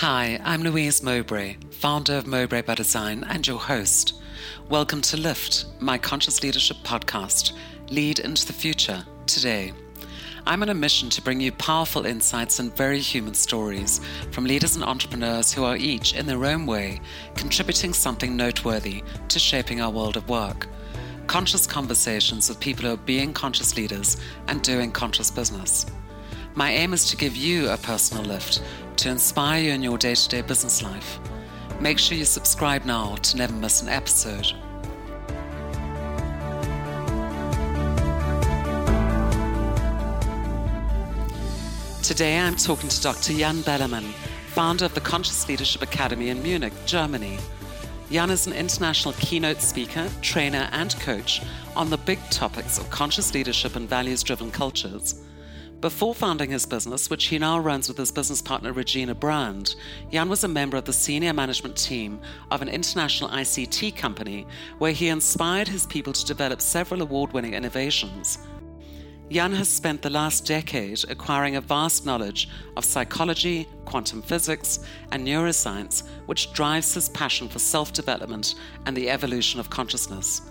Hi, I'm Louise Mowbray, founder of Mowbray by Design and your host. Welcome to Lift, my conscious leadership podcast, Lead into the Future, today. I'm on a mission to bring you powerful insights and very human stories from leaders and entrepreneurs who are each, in their own way, contributing something noteworthy to shaping our world of work. Conscious conversations with people who are being conscious leaders and doing conscious business. My aim is to give you a personal lift to inspire you in your day to day business life. Make sure you subscribe now to never miss an episode. Today I'm talking to Dr. Jan Bellermann, founder of the Conscious Leadership Academy in Munich, Germany. Jan is an international keynote speaker, trainer, and coach on the big topics of conscious leadership and values driven cultures. Before founding his business, which he now runs with his business partner Regina Brand, Jan was a member of the senior management team of an international ICT company where he inspired his people to develop several award winning innovations. Jan has spent the last decade acquiring a vast knowledge of psychology, quantum physics, and neuroscience, which drives his passion for self development and the evolution of consciousness.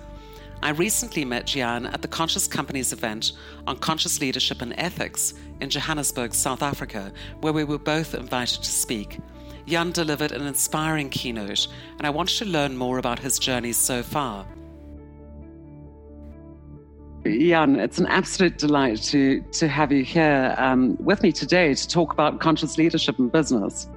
I recently met Jan at the Conscious Companies event on conscious leadership and ethics in Johannesburg, South Africa, where we were both invited to speak. Jan delivered an inspiring keynote, and I wanted to learn more about his journey so far. Jan, it's an absolute delight to, to have you here um, with me today to talk about conscious leadership in business.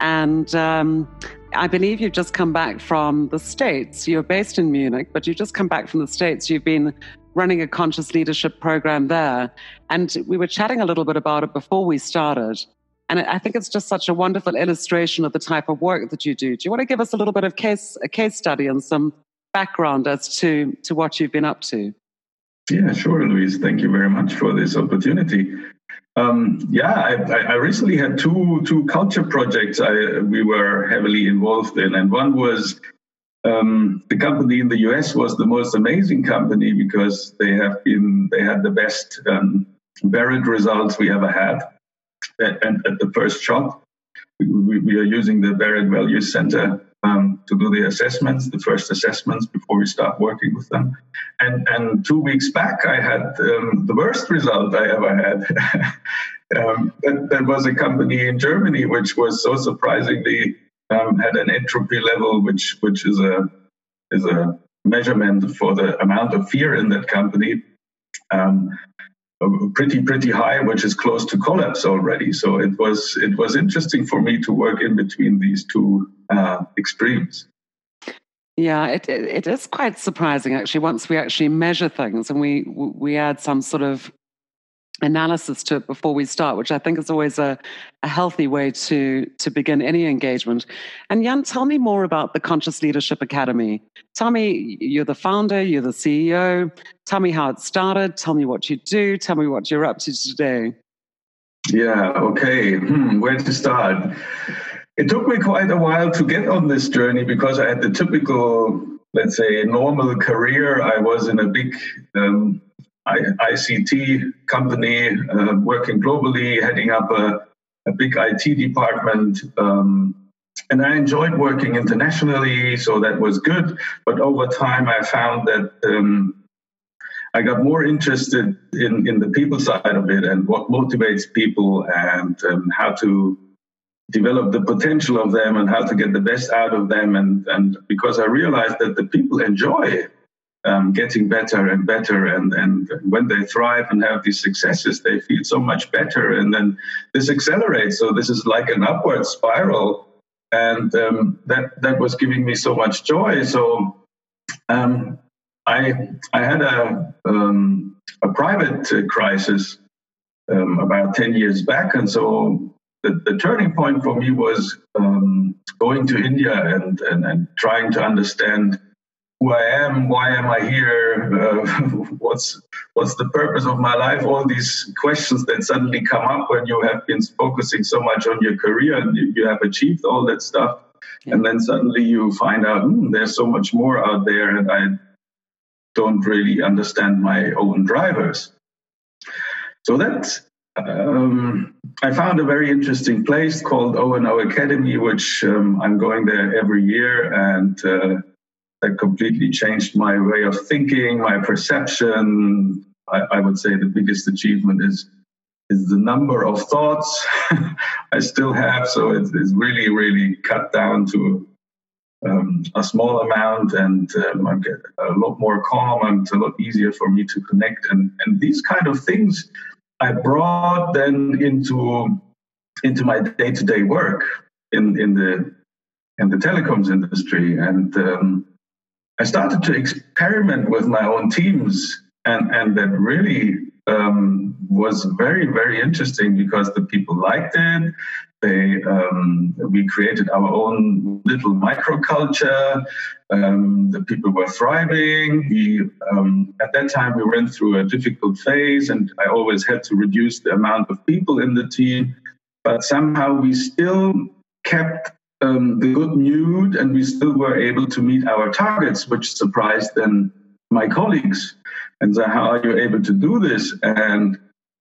And um, I believe you've just come back from the States. You're based in Munich, but you've just come back from the States. You've been running a conscious leadership program there. And we were chatting a little bit about it before we started. And I think it's just such a wonderful illustration of the type of work that you do. Do you want to give us a little bit of case, a case study and some background as to, to what you've been up to? Yeah, sure, Louise. Thank you very much for this opportunity. Um, yeah, I, I, recently had two two culture projects I, we were heavily involved in, and one was um, the company in the US was the most amazing company because they have been they had the best um, Barrett results we ever had, and at the first shot, we, we are using the Barrett Value Center um, to do the assessments, the first assessments before we start working with them. And and two weeks back, I had um, the worst result I ever had. um, that, was a company in Germany which was so surprisingly um, had an entropy level, which which is a is a measurement for the amount of fear in that company. Pretty pretty high, which is close to collapse already. So it was it was interesting for me to work in between these two uh, extremes. Yeah, it, it, it is quite surprising actually. Once we actually measure things and we we add some sort of analysis to it before we start, which I think is always a, a healthy way to, to begin any engagement. And Jan, tell me more about the Conscious Leadership Academy. Tell me, you're the founder, you're the CEO. Tell me how it started. Tell me what you do. Tell me what you're up to today. Yeah, okay. Hmm, where to start? It took me quite a while to get on this journey because I had the typical, let's say, normal career. I was in a big um, ICT company uh, working globally, heading up a, a big IT department. Um, and I enjoyed working internationally, so that was good. But over time, I found that um, I got more interested in, in the people side of it and what motivates people and um, how to develop the potential of them and how to get the best out of them. And, and because I realized that the people enjoy um, getting better and better. And, and when they thrive and have these successes, they feel so much better. And then this accelerates. So this is like an upward spiral. And um, that, that was giving me so much joy. So um, I, I had a, um, a private crisis um, about 10 years back. And so the, the turning point for me was um, going to India and, and, and trying to understand who I am, why am I here, uh, what's what's the purpose of my life? All these questions that suddenly come up when you have been focusing so much on your career and you, have achieved all that stuff, yeah. and then suddenly you find out hmm, there's so much more out there, and I don't really understand my own drivers. So that um, I found a very interesting place called O&O Academy, which um, I'm going there every year, and uh, that completely changed my way of thinking, my perception. I, I would say the biggest achievement is is the number of thoughts I still have. So it's, it's really, really cut down to um, a small amount, and um, I get a lot more calm, and it's a lot easier for me to connect. And and these kind of things I brought then into into my day to day work in in the in the telecoms industry, and um, I started to experiment with my own teams, and and that really um, was very very interesting because the people liked it. They um, we created our own little microculture. Um, the people were thriving. We um, at that time we went through a difficult phase, and I always had to reduce the amount of people in the team. But somehow we still kept um, the good mood, and we still were able to meet our targets, which surprised then my colleagues. And so, how are you able to do this? And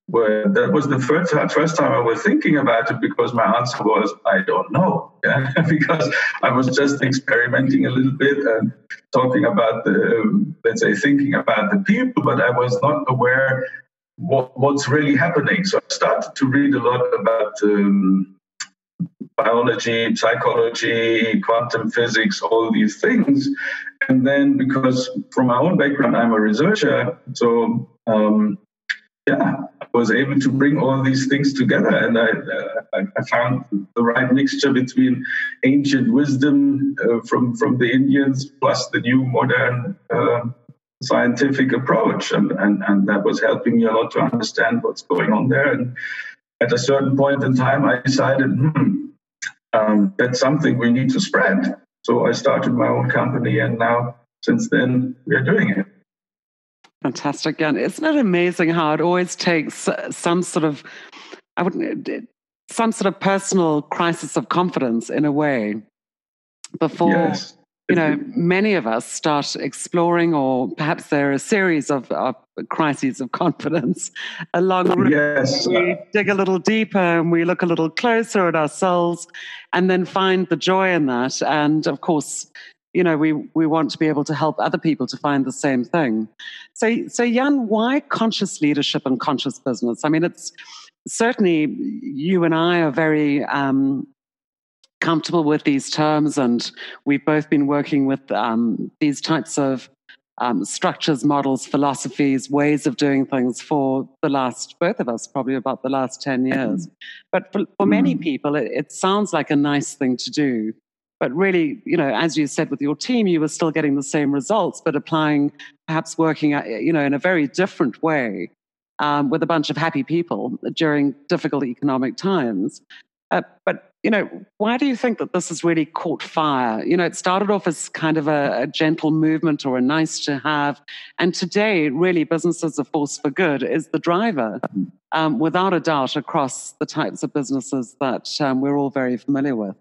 well, that was the first, first time I was thinking about it because my answer was, I don't know. Yeah? because I was just experimenting a little bit and talking about the, let's say, thinking about the people, but I was not aware what, what's really happening. So I started to read a lot about um, biology, psychology, quantum physics, all these things. And then because from my own background, I'm a researcher, so um, yeah, I was able to bring all these things together, and I, uh, I found the right mixture between ancient wisdom uh, from from the Indians plus the new modern uh, scientific approach, and, and and that was helping me a lot to understand what's going on there. And at a certain point in time, I decided, hmm, um, that's something we need to spread. So I started my own company, and now since then we are doing it. Fantastic, Jan. Isn't it amazing how it always takes some sort of, I wouldn't, some sort of personal crisis of confidence in a way before yes you know, many of us start exploring, or perhaps there are a series of, of crises of confidence along the yes. We dig a little deeper and we look a little closer at ourselves and then find the joy in that. And of course, you know, we, we want to be able to help other people to find the same thing. So, so Jan, why conscious leadership and conscious business? I mean, it's certainly you and I are very um, comfortable with these terms, and we've both been working with um, these types of um, structures, models, philosophies, ways of doing things for the last, both of us, probably about the last 10 years. But for, for many mm. people, it, it, sounds like a nice thing to do. But really, you know, as you said with your team, you were still getting the same results, but applying, perhaps working, uh, you know, in a very different way um, with a bunch of happy people during difficult economic times. Uh, but you know, why do you think that this has really caught fire? You know, it started off as kind of a, a gentle movement or a nice to have, and today, really, business as a force for good is the driver, um, without a doubt, across the types of businesses that um, we're all very familiar with.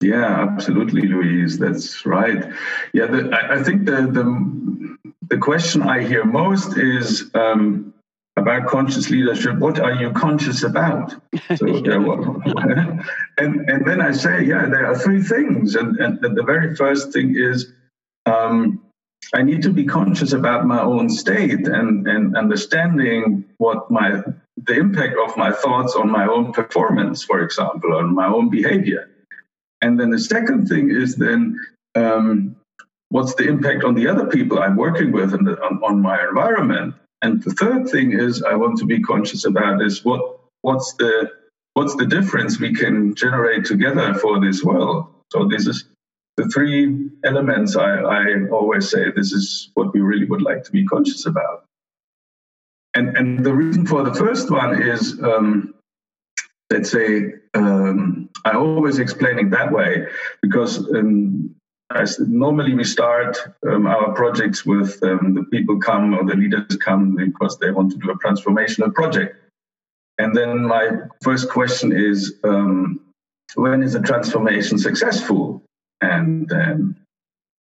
Yeah, absolutely, Louise. That's right. Yeah, the, I, I, think the, the the question I hear most is. Um, about conscious leadership. What are you conscious about? So, and, and then I say, yeah, there are three things. And, and, and the very first thing is um, I need to be conscious about my own state and, and understanding what my the impact of my thoughts on my own performance, for example, on my own behavior. And then the second thing is then um, what's the impact on the other people I'm working with and on, on my environment. And the third thing is I want to be conscious about is what what's the what's the difference we can generate together for this world. So this is the three elements I, I always say this is what we really would like to be conscious about. And and the reason for the first one is um, let's say um, I always explain it that way because um, normally we start um, our projects with um, the people come or the leaders come because they want to do a transformational project. And then my first question is, um, when is a transformation successful? And then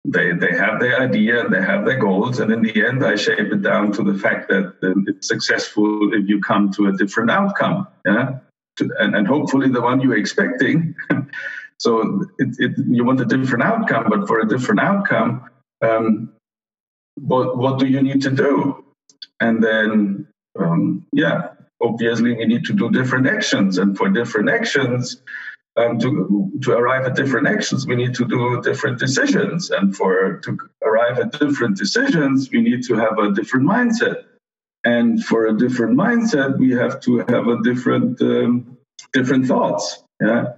they they have their idea and they have their goals, and in the end, I shape it down to the fact that um, it's successful if you come to a different outcome. Yeah, and, and hopefully the one you're expecting. so it, it, you want a different outcome, but for a different outcome, um, what what do you need to do? And then, um, yeah, obviously we need to do different actions, and for different actions, um, to to arrive at different actions, we need to do different decisions, and for to arrive at different decisions, we need to have a different mindset. And for a different mindset, we have to have a different um, different thoughts. Yeah,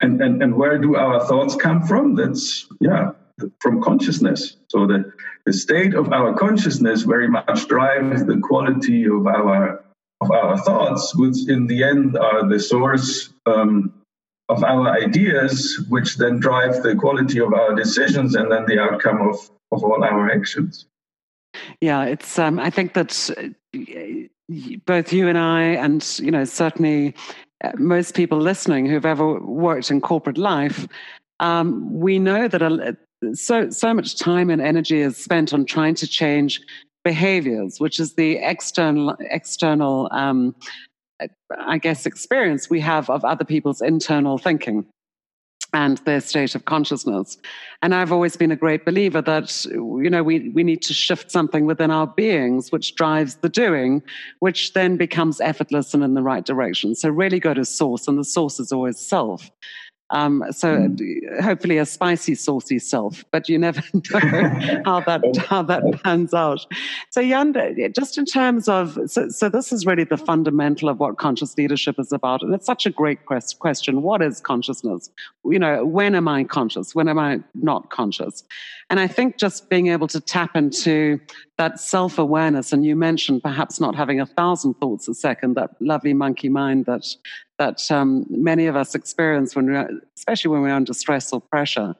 and and and where do our thoughts come from? That's yeah, from consciousness. So the the state of our consciousness very much drives the quality of our of our thoughts, which in the end are the source um, of our ideas, which then drive the quality of our decisions and then the outcome of, of all our actions. Yeah, it's. Um, I think that uh, both you and I, and you know, certainly most people listening who've ever worked in corporate life, um, we know that a, so so much time and energy is spent on trying to change behaviors, which is the external external um, I guess, experience we have of other people's internal thinking and their state of consciousness. And I've always been a great believer that, you know, we, we need to shift something within our beings, which drives the doing, which then becomes effortless and in the right direction. So really go to source, and the source is always self. Um, so mm. hopefully a spicy, saucy self, but you never know how that how that pans out. So Jan, just in terms of so, so this is really the fundamental of what conscious leadership is about, and it's such a great quest- question. What is consciousness? You know, when am I conscious? When am I not conscious? And I think just being able to tap into that self awareness, and you mentioned perhaps not having a thousand thoughts a second, that lovely monkey mind that that um, many of us experience when we're, especially when we're under stress or pressure.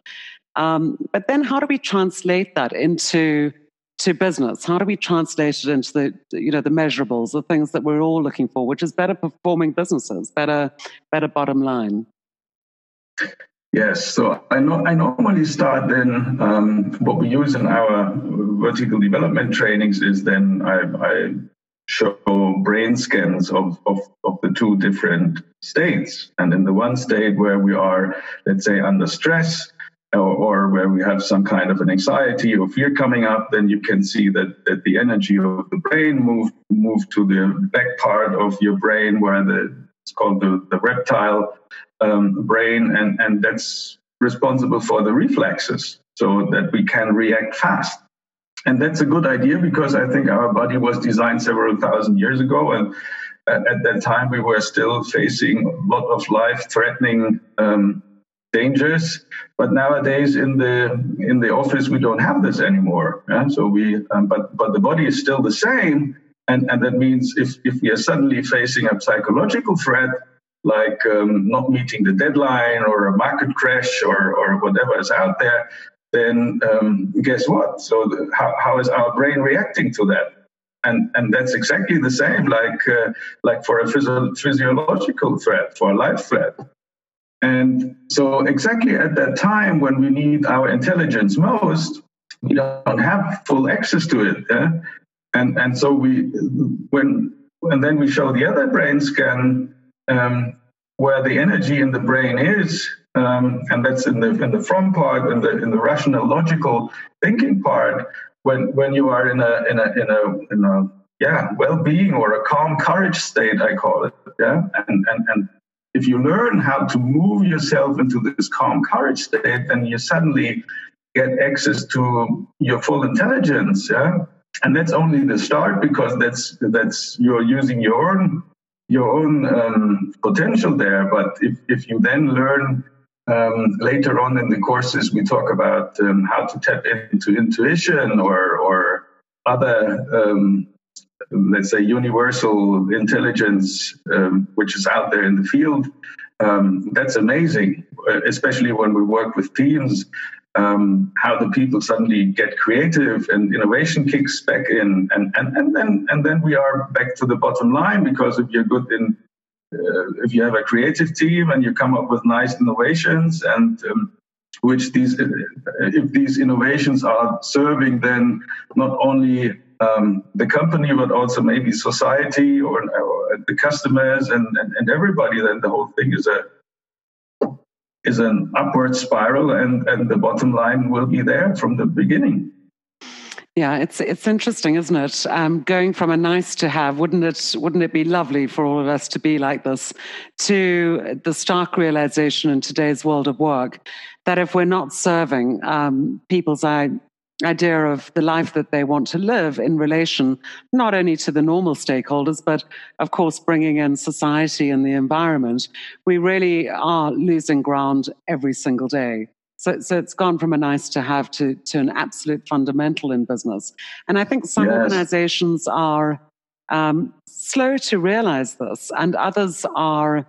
Um, but then, how do we translate that into to business? How do we translate it into the you know the measurables, the things that we're all looking for, which is better performing businesses, better better bottom line? Yes, so I know I normally start then. Um, what we use in our vertical development trainings is then I, I show brain scans of, of, of the two different states. And in the one state where we are, let's say, under stress, or, or, where we have some kind of an anxiety or fear coming up, then you can see that, that the energy of the brain move move to the back part of your brain where the it's called the, the reptile um, brain, and, and that's responsible for the reflexes so that we can react fast. And that's a good idea because I think our body was designed several thousand years ago. And at, at that time, we were still facing a lot of life threatening um, dangers. But nowadays, in the in the office, we don't have this anymore. Yeah? So we, um, but but the body is still the same, and and that means if if we are suddenly facing a psychological threat, like um, not meeting the deadline or a market crash or or whatever is out there, then um, guess what? So the, how, how is our brain reacting to that? And, and that's exactly the same like, uh, like for a physio- physiological threat, for a life threat. And so exactly at that time when we need our intelligence most, we don't have full access to it. And, and so we, when, and then we show the other brain scan um, where the energy in the brain is, um, and that's in the in the front part, in the in the rational, logical thinking part. When when you are in a in a in a in a yeah well-being or a calm courage state, I call it. Yeah, and and and if you learn how to move yourself into this calm courage state, then you suddenly get access to your full intelligence. Yeah, and that's only the start because that's that's you're using your own your own um, potential there. But if, if you then learn um, later on in the courses, we talk about um, how to tap into intuition or, or other, um, let's say, universal intelligence, um, which is out there in the field. Um, that's amazing, especially when we work with teams. Um, how the people suddenly get creative and innovation kicks back in, and, and, and then and then we are back to the bottom line because if you're good in uh, if you have a creative team and you come up with nice innovations and um, which these if these innovations are serving then not only um, the company but also maybe society or, or the customers and, and, and everybody then the whole thing is a is an upward spiral and and the bottom line will be there from the beginning yeah, it's it's interesting, isn't it? Um, going from a nice to have, wouldn't it? Wouldn't it be lovely for all of us to be like this? To the stark realization in today's world of work that if we're not serving um, people's idea of the life that they want to live in relation not only to the normal stakeholders, but of course bringing in society and the environment, we really are losing ground every single day. So, so it's gone from a nice to have to, to an absolute fundamental in business. And I think some yes. organizations are um, slow to realize this, and others are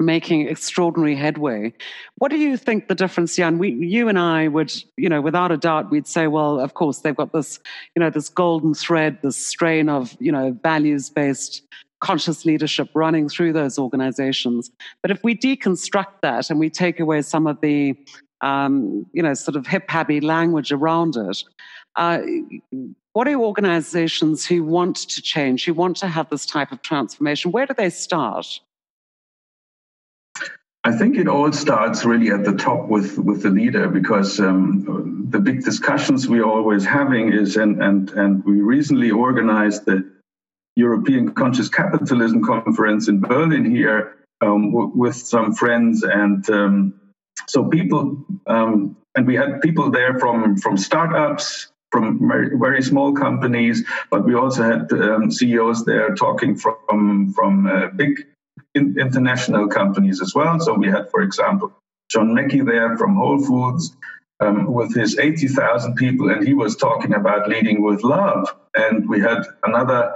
making extraordinary headway. What do you think the difference, Jan? We, you and I would, you know, without a doubt, we'd say, well, of course, they've got this, you know, this golden thread, this strain of, you know, values based conscious leadership running through those organizations. But if we deconstruct that and we take away some of the um, you know, sort of hip happy language around it. Uh, what are organizations who want to change, who want to have this type of transformation? Where do they start? I think it all starts really at the top with, with the leader because um, the big discussions we're always having is, and, and, and we recently organized the European Conscious Capitalism Conference in Berlin here um, w- with some friends and um, so people, um, and we had people there from from startups, from very, very small companies, but we also had um, CEOs there talking from from uh, big in, international companies as well. So we had, for example, John Mackey there from Whole Foods. Um, with his 80,000 people, and he was talking about leading with love. And we had another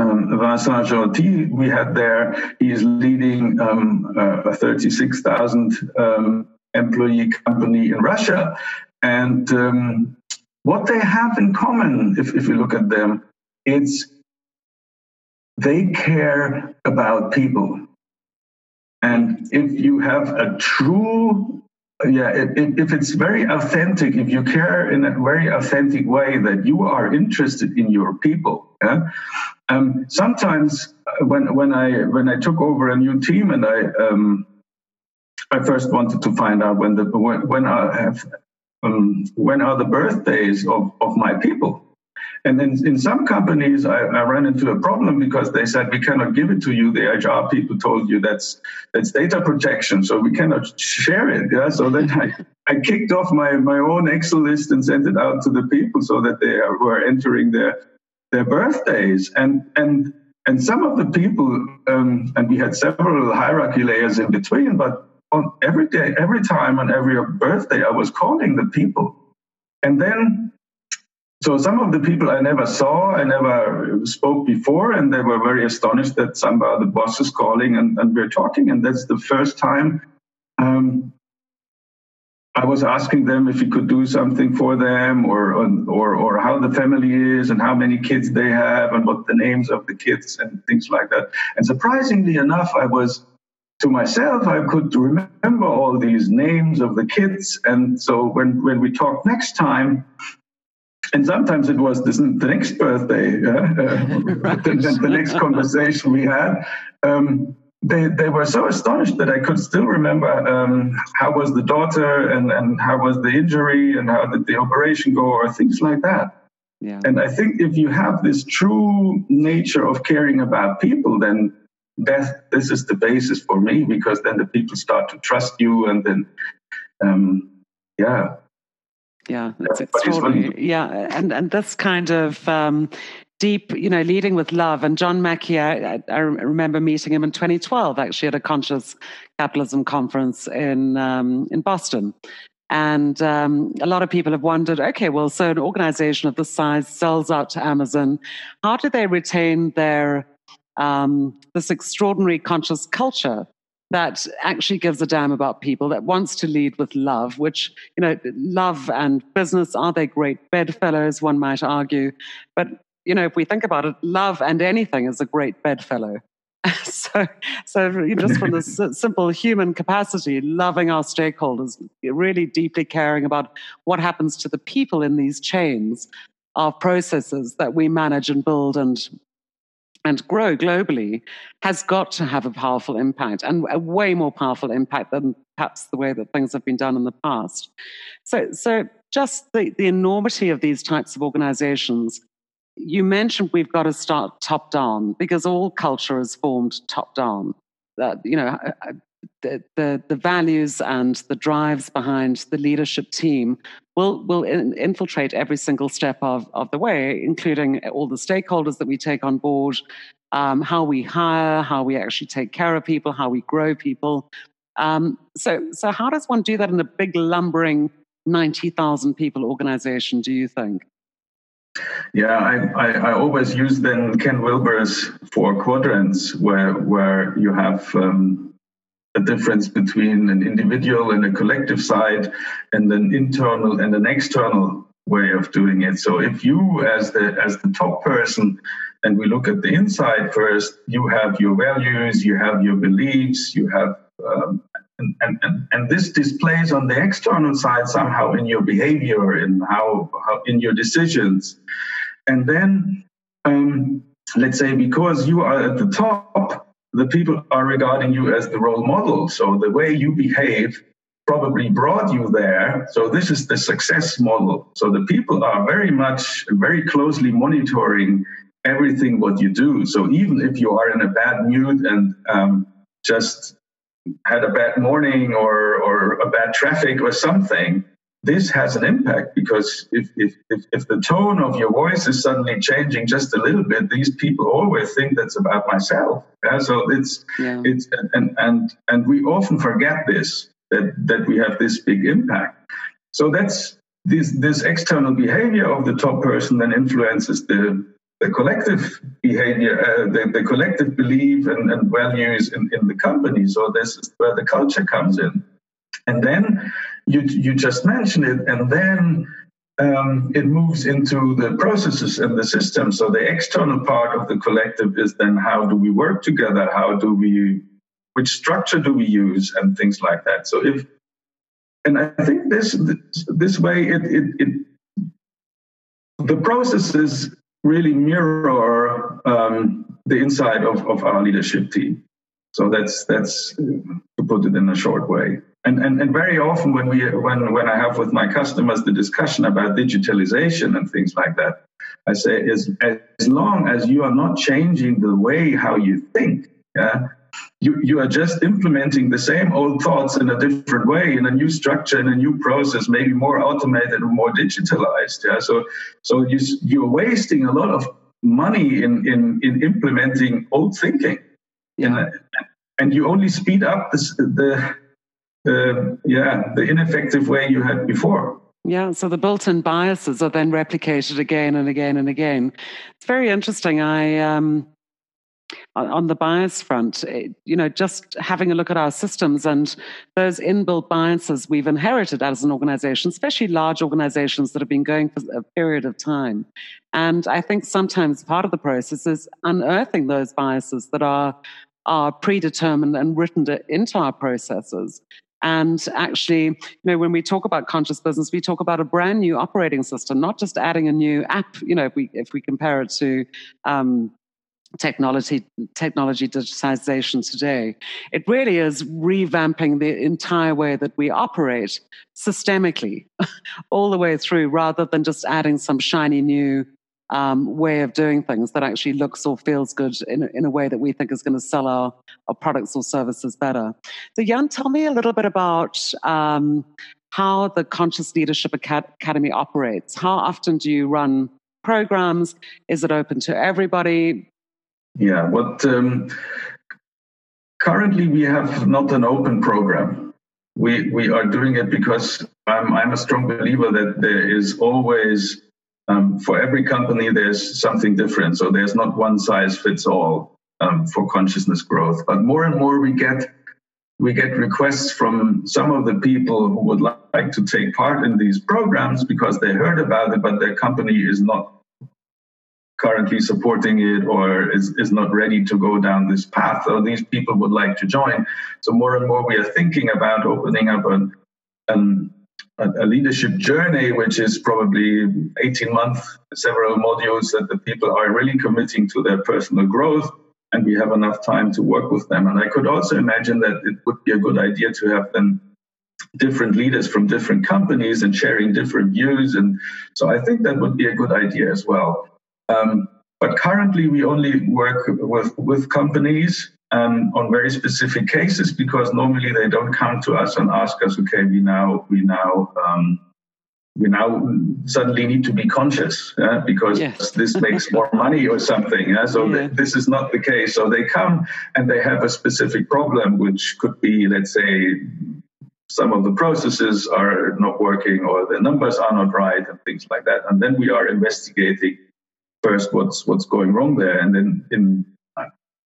um, Vincent Gentil we had there. He is leading um, a 36,000 um, employee company in Russia. And um, what they have in common, if, if you look at them, it's they care about people. And if you have a true yeah, if it's very authentic, if you care in a very authentic way that you are interested in your people, yeah? um, sometimes uh, when when I when I took over a new team and I um, I first wanted to find out when the when, when I have um, when are the birthdays of, of my people and then in some companies, I, I, ran into a problem because they said we cannot give it to you. The HR people told you that's that's data protection, so we cannot share it. Yeah. So then I, I kicked off my, my own Excel list and sent it out to the people so that they were entering their their birthdays. And and and some of the people, um, and we had several hierarchy layers in between, but on every day, every time on every birthday, I was calling the people. And then so some of the people I never saw, I never spoke before, and they were very astonished that some of the boss is calling and, and we're talking. And that's the first time um, I was asking them if you could do something for them, or, or or how the family is, and how many kids they have, and what the names of the kids and things like that. And surprisingly enough, I was to myself, I could remember all these names of the kids. And so when when we talked next time, and sometimes it was this, the next birthday, uh, right. the, the, next conversation we had. Um, they, they were so astonished that I could still remember um, how was the daughter and, and how was the injury and how did the operation go or things like that. Yeah. And I think if you have this true nature of caring about people, then that this is the basis for me because then the people start to trust you and then um, yeah yeah, that's extraordinary. Yeah, and and this kind of um, deep, you know, leading with love. And John Mackey, I, I, remember meeting him in 2012, actually at a conscious capitalism conference in um, in Boston. And um, a lot of people have wondered, okay, well, so an organization of this size sells out to Amazon. How do they retain their um, this extraordinary conscious culture that actually gives a damn about people, that wants to lead with love, which, you know, love and business, are they great bedfellows, one might argue. But, you know, if we think about it, love and anything is a great bedfellow. so, so just from the simple human capacity, loving our stakeholders, really deeply caring about what happens to the people in these chains of processes that we manage and build and and grow globally has got to have a powerful impact and a way more powerful impact than perhaps the way that things have been done in the past. So, so just the, the enormity of these types of organizations you mentioned we've got to start top down because all culture is formed top down. That you know, uh, uh, the, the, the values and the drives behind the leadership team will will in, infiltrate every single step of of the way, including all the stakeholders that we take on board, um, how we hire, how we actually take care of people, how we grow people. Um, so so how does one do that in a big lumbering ninety thousand people organization? Do you think? Yeah, I, I, I, always use then Ken Wilber's four quadrants where where you have um, a difference between an individual and a collective side and an internal and an external way of doing it. So if you as the as the top person and we look at the inside first, you have your values, you have your beliefs, you have um, and, and, and this displays on the external side somehow in your behavior in how, how in your decisions. And then um, let's say because you are at the top the people are regarding you as the role model. So the way you behave probably brought you there. So this is the success model. So the people are very much very closely monitoring everything what you do. So even if you are in a bad mood and um, just had a bad morning or, or a bad traffic or something, this has an impact because if, if, if, if, the tone of your voice is suddenly changing just a little bit, these people always think that's about myself. Yeah? So it's, yeah. it's and, and, and we often forget this, that, that we have this big impact. So that's this, this external behavior of the top person then influences the, the collective behavior, uh, the, the collective belief and, and values in, in the company. So this is where the culture comes in. And then you, you just mentioned it, and then um, it moves into the processes and the system. So the external part of the collective is then how do we work together? How do we, which structure do we use, and things like that. So if, and I think this this, this way it, it, it the processes really mirror um, the inside of, of our leadership team. So that's that's to put it in a short way. And, and and very often when we when when I have with my customers the discussion about digitalization and things like that, I say as as long as you are not changing the way how you think, yeah, you, you are just implementing the same old thoughts in a different way in a new structure in a new process maybe more automated or more digitalized yeah so so you, you're wasting a lot of money in in, in implementing old thinking yeah. and, and you only speed up this, the the yeah the ineffective way you had before yeah, so the built-in biases are then replicated again and again and again. It's very interesting. I um, on the bias front, eh, you know, just having a look at our systems and those inbuilt biases we've inherited as an organization, especially large organizations that have been going for a period of time. And I think sometimes part of the process is unearthing those biases that are, are predetermined and written into our processes. And actually, you know, when we talk about conscious business, we talk about a brand new operating system, not just adding a new app. You know, if we if we compare it to um, technology technology digitization today. It really is revamping the entire way that we operate systemically all the way through rather than just adding some shiny new um, way of doing things that actually looks or feels good in, in a way that we think is going to sell our, our products or services better. So jan tell me a little bit about um, how the conscious leadership academy operates. How often do you run programs? Is it open to everybody yeah, but um, currently we have not an open program. We we are doing it because I'm I'm a strong believer that there is always um, for every company there's something different. So there's not one size fits all um, for consciousness growth. But more and more we get we get requests from some of the people who would like to take part in these programs because they heard about it, but their company is not currently supporting it or is, is not ready to go down this path or these people would like to join so more and more we are thinking about opening up an, an a leadership journey, which is probably 18 months, several modules that the people are really committing to their personal growth, and we have enough time to work with them. And I could also imagine that it would be a good idea to have them different leaders from different companies and sharing different views. And so I think that would be a good idea as well. Um, but currently, we only work with, with companies um, on very specific cases because normally they don't come to us and ask us, okay, we now we now um, we now suddenly need to be conscious uh, because yes. this makes more money or something. Uh, so yeah. th- this is not the case. So they come and they have a specific problem, which could be, let's say, some of the processes are not working or the numbers are not right and things like that. And then we are investigating first what's what's going wrong there, and then in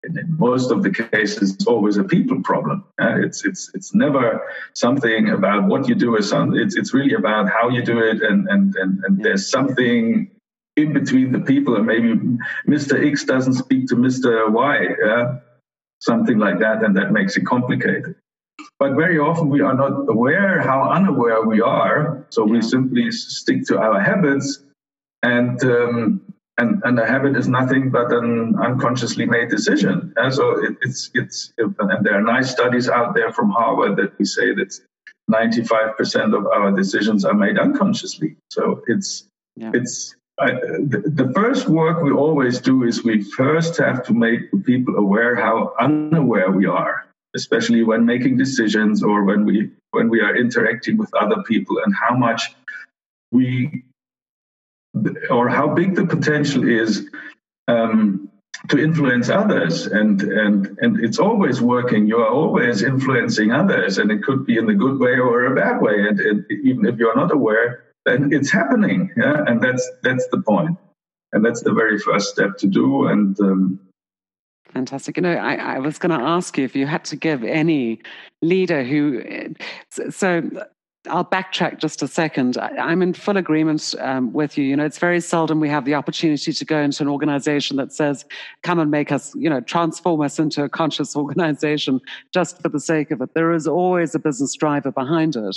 in most of the cases, it's always a people problem. Uh, it's it's it's never something about what you do. It's it's really about how you do it, and and and, and there's something in between the people, and maybe Mr. X doesn't speak to Mr. Y, uh, something like that, and that makes it complicated. But very often we are not aware how unaware we are. So we simply stick to our habits. And, um, and, and a habit is nothing but an unconsciously made decision. And so it, it's, it's, and there are nice studies out there from Harvard that we say that 95% of our decisions are made unconsciously. So it's, yeah. it's, I, the, the, first work we always do is we first have to make people aware how unaware we are especially when making decisions or when we when we are interacting with other people and how much we or how big the potential is um, to influence others. And and and it's always working. You are always influencing others and it could be in a good way or a bad way. And, and even if you're not aware then it's happening. Yeah? And that's that's the point. And that's the very first step to do. And um, Fantastic. You know, I, I was going to ask you if you had to give any leader who, so I'll backtrack just a second. I, am in full agreement um, with you. You know, it's very seldom we have the opportunity to go into an organization that says, come and make us, you know, transform us into a conscious organization just for the sake of it. There is always a business driver behind it.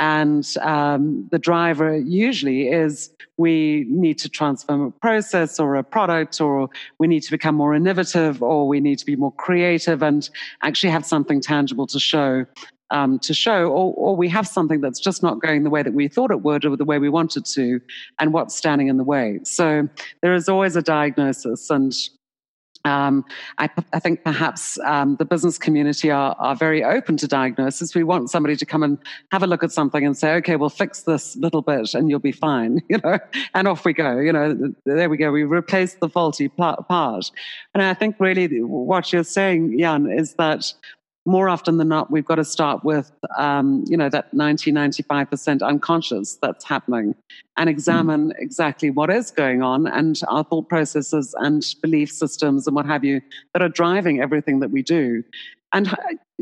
And um, the driver usually is we need to transform a process or a product, or we need to become more innovative, or we need to be more creative and actually have something tangible to show. Um, to show, or, or we have something that's just not going the way that we thought it would or the way we wanted to, and what's standing in the way. So there is always a diagnosis, and um, I, I, think perhaps um, the business community are, are, very open to diagnosis. We want somebody to come and have a look at something and say, "Okay, we'll fix this little bit, and you'll be fine," you know. And off we go. You know, there we go. We replace the faulty part. And I think really what you're saying, Jan, is that more often than not, we've got to start with, um, you know, that 90, 95% unconscious that's happening and examine mm. exactly what is going on and our thought processes and belief systems and what have you that are driving everything that we do. And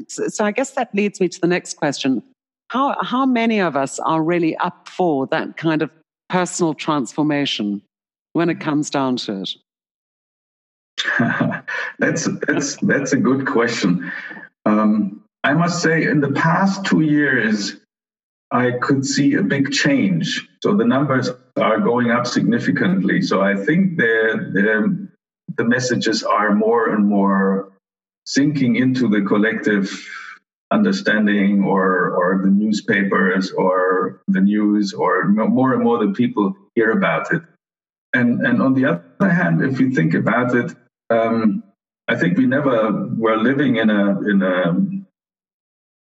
so I guess that leads me to the next question. How, how many of us are really up for that kind of personal transformation when it comes down to it? that's that's that's a good question. Um, I must say, in the past two years, I could see a big change. So the numbers are going up significantly. So I think the, the messages are more and more sinking into the collective understanding or, or the newspapers or the news or more and more the people hear about it. And, and on the other hand, if you think about it, um, I think we never were living in a in a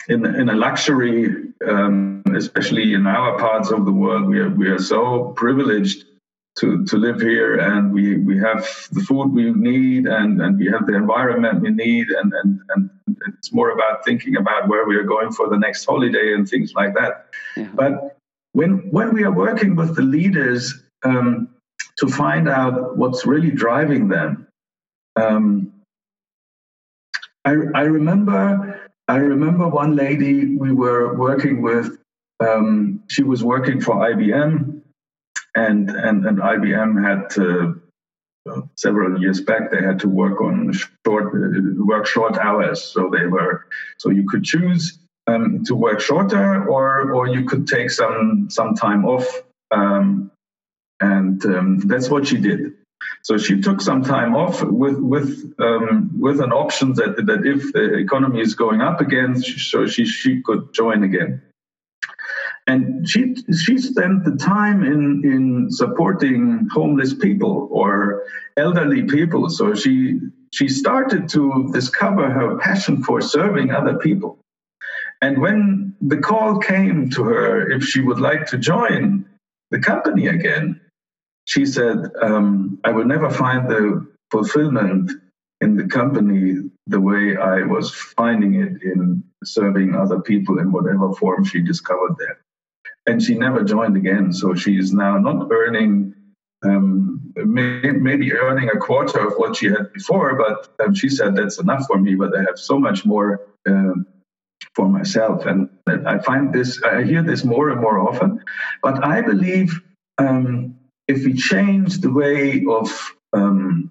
in, in a luxury, um, especially in our parts of the world. We are we are so privileged to, to live here, and we, we have the food we need, and, and we have the environment we need, and, and and it's more about thinking about where we are going for the next holiday and things like that. Yeah. But when when we are working with the leaders um, to find out what's really driving them. Um, I, I remember I remember one lady we were working with. Um, she was working for IBM, and and and IBM had uh, several years back, they had to work on short work short hours. So they were so you could choose um, to work shorter, or or you could take some some time off, um, and um, that's what she did. So she took some time off with with um, with an option that that if the economy is going up again, so she she could join again. And she she spent the time in in supporting homeless people or elderly people. So she she started to discover her passion for serving other people. And when the call came to her if she would like to join the company again, she said, um, I will never find the fulfillment in the company the way I was finding it in serving other people in whatever form she discovered there. And she never joined again. So she is now not earning, um, may, maybe earning a quarter of what she had before, but um, she said that's enough for me, but I have so much more um, for myself. And I find this, I hear this more and more often. But I believe um, if we change the way of um,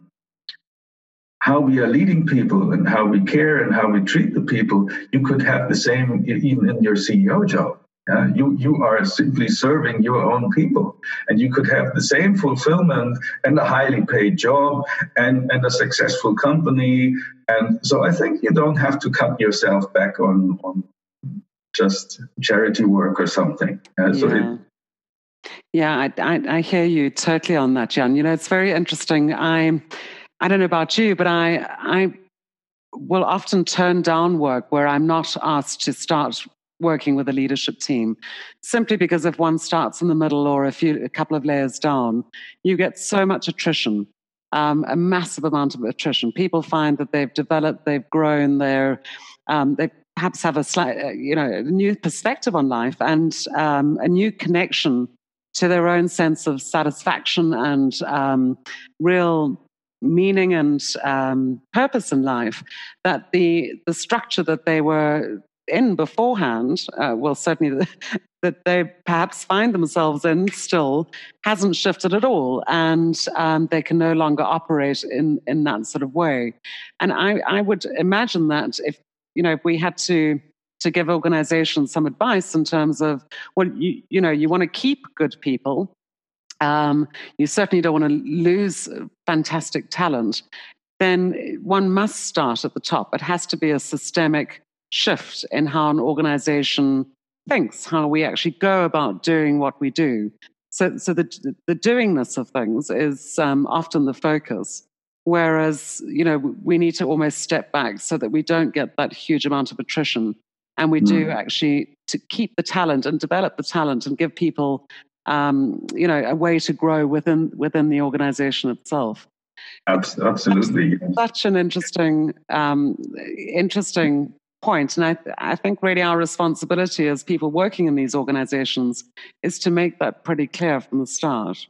how we are leading people and how we care and how we treat the people, you could have the same even in your CEO job. Uh, you you are simply serving your own people, and you could have the same fulfillment and a highly paid job and and a successful company. And so I think you don't have to cut yourself back on on just charity work or something. Uh, so yeah. It, yeah, I, I, I hear you totally on that, Jan. You know, it's very interesting. I I don't know about you, but I I will often turn down work where I'm not asked to start working with a leadership team simply because if one starts in the middle or a few a couple of layers down you get so much attrition um, a massive amount of attrition people find that they've developed they've grown they're um, they perhaps have a slight uh, you know new perspective on life and um, a new connection to their own sense of satisfaction and um, real meaning and um, purpose in life that the the structure that they were in beforehand uh, well certainly that they perhaps find themselves in still hasn't shifted at all. And um, they can no longer operate in in that sort of way. And i i would imagine that if you know if we had to to give organizations some advice in terms of, well, you, you know, you want to keep good people. Um, you certainly don't want to lose fantastic talent. Then one must start at the top. It has to be a systemic shift in how an organization thinks, how we actually go about doing what we do. So, so the, the doingness of things is um, often the focus. Whereas, you know, we need to almost step back so that we don't get that huge amount of attrition and we do mm. actually to keep the talent and develop the talent and give people um, you know a way to grow within within the organization itself. Absolutely. Such an interesting um, interesting point. And I, I think really our responsibility as people working in these organizations is to make that pretty clear from the start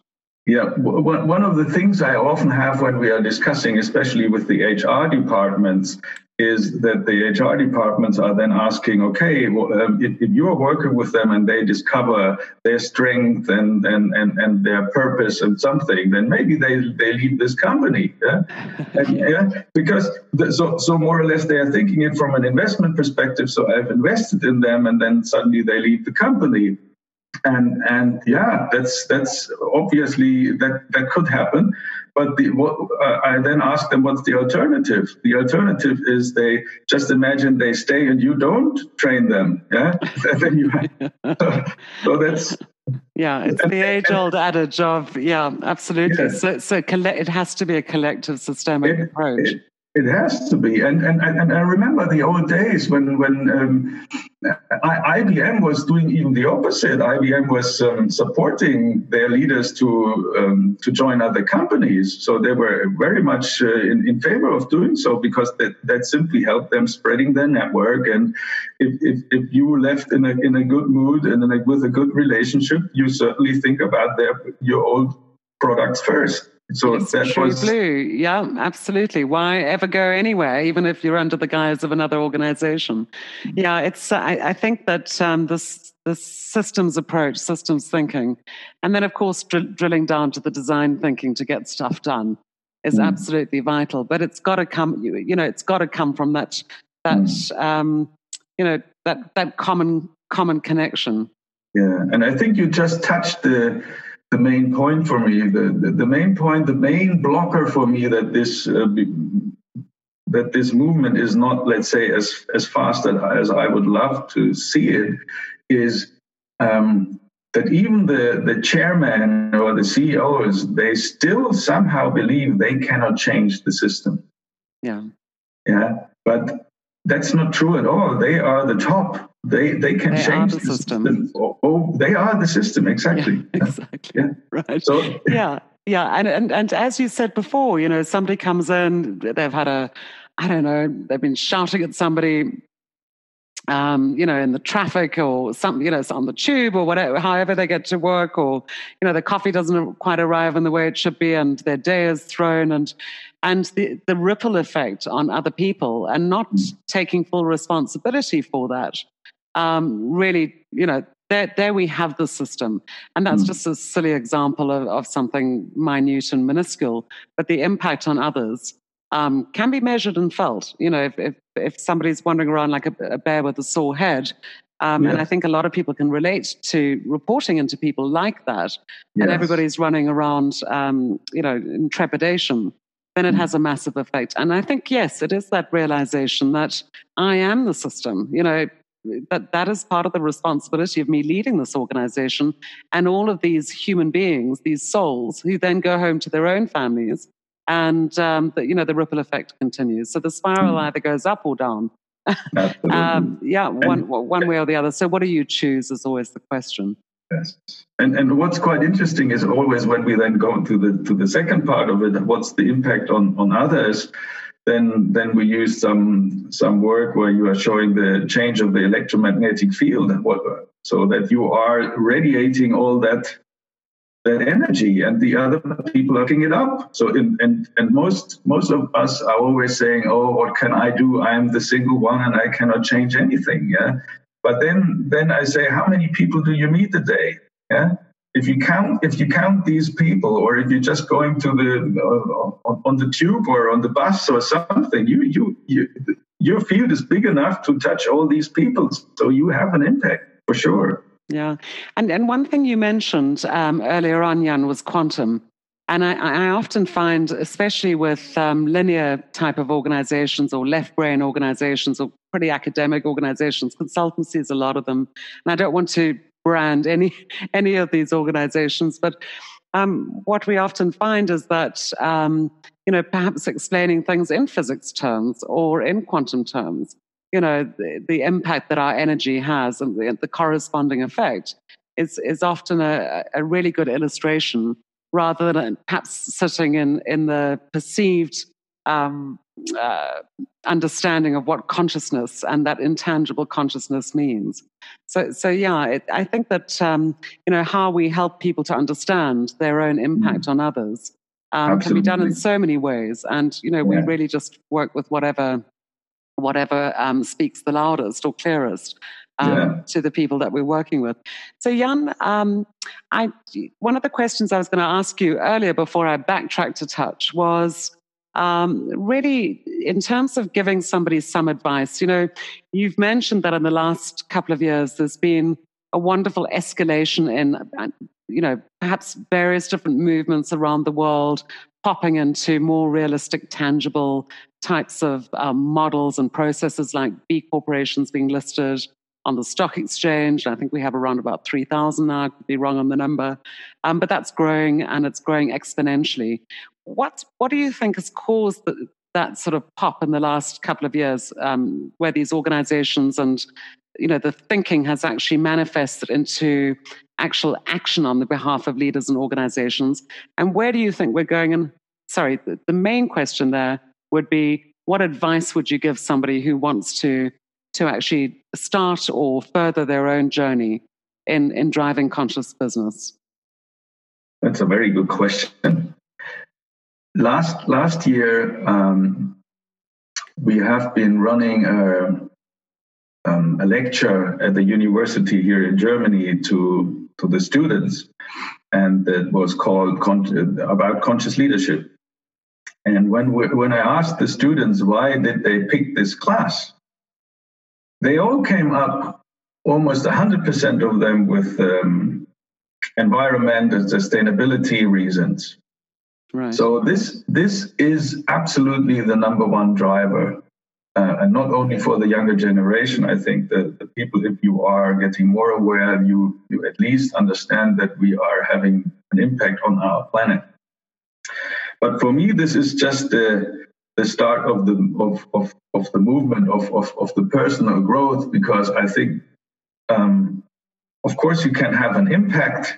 yeah, one of the things I often have when we are discussing, especially with the HR departments, is that the HR departments are then asking, okay, well, um, if, if, you're working with them and they discover their strength and, and, and, and their purpose and something, then maybe they, they leave this company. Yeah? and, yeah? Because the, so, so more or less they are thinking it from an investment perspective. So I've invested in them and then suddenly they leave the company and and yeah that's that's obviously that that could happen but the, what, uh, I then ask them, what's the alternative? The alternative is they just imagine they stay and you don't train them. Yeah, then you. so, so that's yeah, it's the age-old adage of yeah, absolutely. Yeah. So, so it has to be a collective, systemic it, approach. It, it has to be, and and and I remember the old days when when um, I, IBM was doing even the opposite. IBM was um, supporting their leaders to um, to join other companies, so they were very much uh, in, in favor of doing so because that that simply helped them spreading their network. And if if, if you left in a in a good mood and a, with a good relationship, you certainly think about their your old products first. So true was blue. Yeah, absolutely. Why ever go anywhere, even if you're under the guise of another organization? Yeah, it's. I, I think that um, this this systems approach, systems thinking, and then of course dr- drilling down to the design thinking to get stuff done. is mm. absolutely vital. But it's got to come, you, you know, it's got to come from that that mm. um, you know that that common common connection. Yeah, and I think you just touched the the main point for me. The, the, the main point, the main blocker for me that this uh, that this movement is not, let's say, as as fast as I would love to see it, is um, that even the the chairman or the CEOs they still somehow believe they cannot change the system. Yeah, yeah, but that's not true at all. They are the top. They they can they change the, system. system. Oh, oh, they are the system exactly. Yeah, exactly. Yeah. Right. So yeah, yeah, and, and and as you said before, you know, somebody comes in, they've had a, I don't know, they've been shouting at somebody, um, you know, in the traffic or something, you know, on the tube or whatever, however they get to work, or you know, the coffee doesn't quite arrive in the way it should be, and their day is thrown, and and the, the ripple effect on other people and not mm. taking full responsibility for that. Um, really, you know, there, there we have the system. And that's mm. just a silly example of, of something minute and minuscule, but the impact on others um, can be measured and felt. You know, if, if, if somebody's wandering around like a, a bear with a sore head, um, And I think a lot of people can relate to reporting into people like that. Yes. And everybody's running around, um, you know, in trepidation then it mm. has a massive effect. And I think, yes, it is that realization that I am the system. You know, that that is part of the responsibility of me leading this organization and all of these human beings, these souls, who then go home to their own families, and um, the, you know the ripple effect continues. So the spiral mm. either goes up or down. um, yeah, one one way or the other. So what do you choose is always the question. Yes. And and what's quite interesting is always when we then go to the to the second part of it, what's the impact on on others? Then then we use some some work where you are showing the change of the electromagnetic field, so that you are radiating all that that energy, and the other people are picking it up. So in, and and most most of us are always saying, "Oh, what can I do? I am the single one, and I cannot change anything." Yeah, but then, then I say, how many people do you meet a day? Yeah. If you count, if you count these people, or if you're just going to the uh, on the tube or on the bus or something, you you you your field is big enough to touch all these people, so you have an impact for sure. Yeah, and and one thing you mentioned um, earlier on, Jan, was quantum. And I, I, often find, especially with um, linear type of organizations or left brain organizations or pretty academic organizations, consultancies, a lot of them. And I don't want to brand any any of these organizations, but um, what we often find is that um, you know perhaps explaining things in physics terms or in quantum terms, you know the, the impact that our energy has and the, the corresponding effect is is often a, a really good illustration rather than perhaps sitting in, in the perceived um, uh, understanding of what consciousness and that intangible consciousness means. So, so yeah, it, I think that um, you know how we help people to understand their own impact mm. on others um, can be done in so many ways, and you know yeah. we really just work with whatever whatever um, speaks the loudest or clearest um, yeah. to the people that we're working with. So, Jan, um, I, one of the questions I was going to ask you earlier before I backtracked a touch was um, really in terms of giving somebody some advice. You know, you've mentioned that in the last couple of years there's been a wonderful escalation in, uh, you know, perhaps various different movements around the world popping into more realistic, tangible types of um, models and processes like B corporations being listed, on the stock exchange. I think we have around about 3,000 now. I could be wrong on the number. Um, but that's growing and it's growing exponentially. What, what do you think has caused the, that sort of pop in the last couple of years um, where these organizations and you know the thinking has actually manifested into actual action on the behalf of leaders and organizations and where do you think we're going and sorry the, the main question there would be what advice would you give somebody who wants to to actually start or further their own journey in, in driving conscious business? That's a very good question. Last last year, um, we have been running a, um, a lecture at the university here in Germany to to the students, and it was called con- about conscious leadership. And when we, when I asked the students why did they pick this class, they all came up almost 100% of them with um, environment and sustainability reasons. Right. So this this is absolutely the number one driver, uh, and not only for the younger generation. I think that the people, if you are getting more aware, you you at least understand that we are having an impact on our planet. But for me, this is just the the start of the of of, of the movement of, of of the personal growth because I think, um, of course, you can have an impact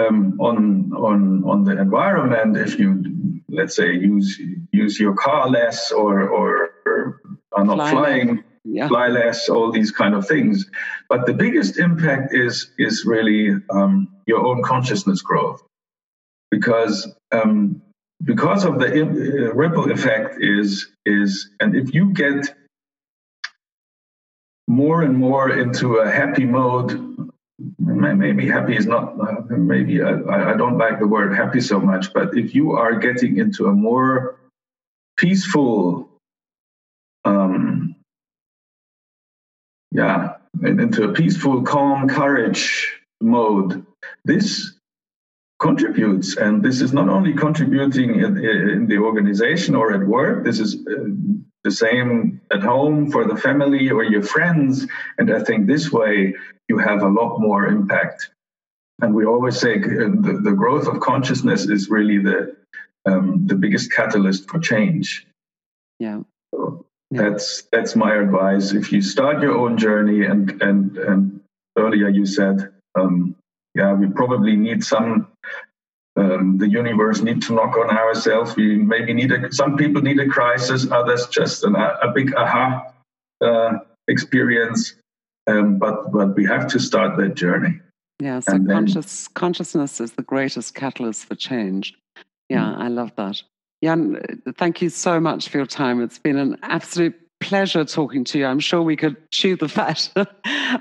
um, on on on the environment if you let's say use use your car less or or, or are not fly flying yeah. fly less all these kind of things. But the biggest impact is is really um, your own consciousness growth. Because um, because of the uh, ripple effect is is and if you get more and more into a happy mode maybe happy is not maybe I, I don't like the word happy so much but if you are getting into a more peaceful um yeah into a peaceful calm courage mode this contributes and this is not only contributing in, in the organization or at work this is uh, the same at home for the family or your friends and i think this way you have a lot more impact and we always say uh, the, the growth of consciousness is really the um, the biggest catalyst for change yeah so yeah. that's that's my advice if you start your own journey and and and earlier you said um, yeah, we probably need some. Um, the universe need to knock on ourselves. We maybe need a, some people need a crisis, others just an, a big aha uh, experience. Um, but but we have to start that journey. Yeah, so conscious consciousness is the greatest catalyst for change. Yeah, mm. I love that. Jan, thank you so much for your time. It's been an absolute pleasure talking to you. I'm sure we could chew the fat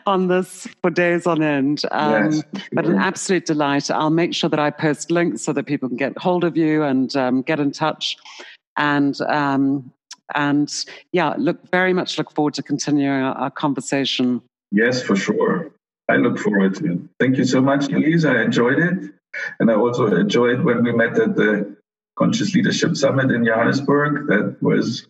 on this for days on end. Um, yes, but an absolute delight. I'll make sure that I post links so that people can get hold of you and um, get in touch. And um, and yeah, look very much look forward to continuing our, our, conversation. Yes, for sure. I look forward to it. Thank you so much, Louise. I enjoyed it, and I also enjoyed when we met at the Conscious Leadership Summit in Johannesburg. That was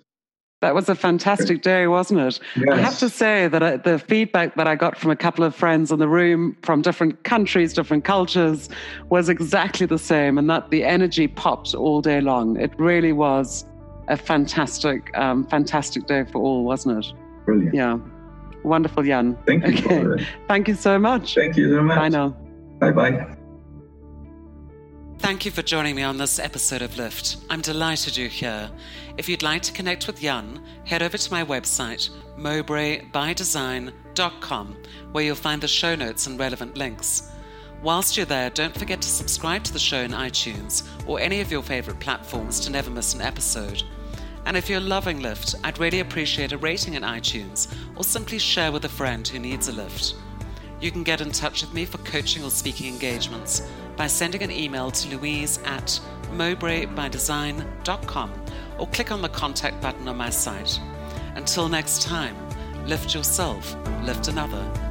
that was a fantastic day, wasn't it? Yes. I have to say that I, the feedback that I got from a couple of friends in the room from different countries, different cultures, was exactly the same, and that the energy popped all day long. It really was a fantastic, um, fantastic day for all, wasn't it? Brilliant. Yeah. Wonderful, Jan. Thank you. Okay. Thank you so much. Thank you so much. Bye now. Bye bye. Thank you for joining me on this episode of Lift. I'm delighted you're here. If you'd like to connect with Jan, head over to my website, mowbraybydesign.com, where you'll find the show notes and relevant links. Whilst you're there, don't forget to subscribe to the show in iTunes or any of your favorite platforms to never miss an episode. And if you're loving Lift, I'd really appreciate a rating in iTunes or simply share with a friend who needs a lift. You can get in touch with me for coaching or speaking engagements by sending an email to louise at mowbraybydesign.com or click on the contact button on my site. Until next time, lift yourself, lift another.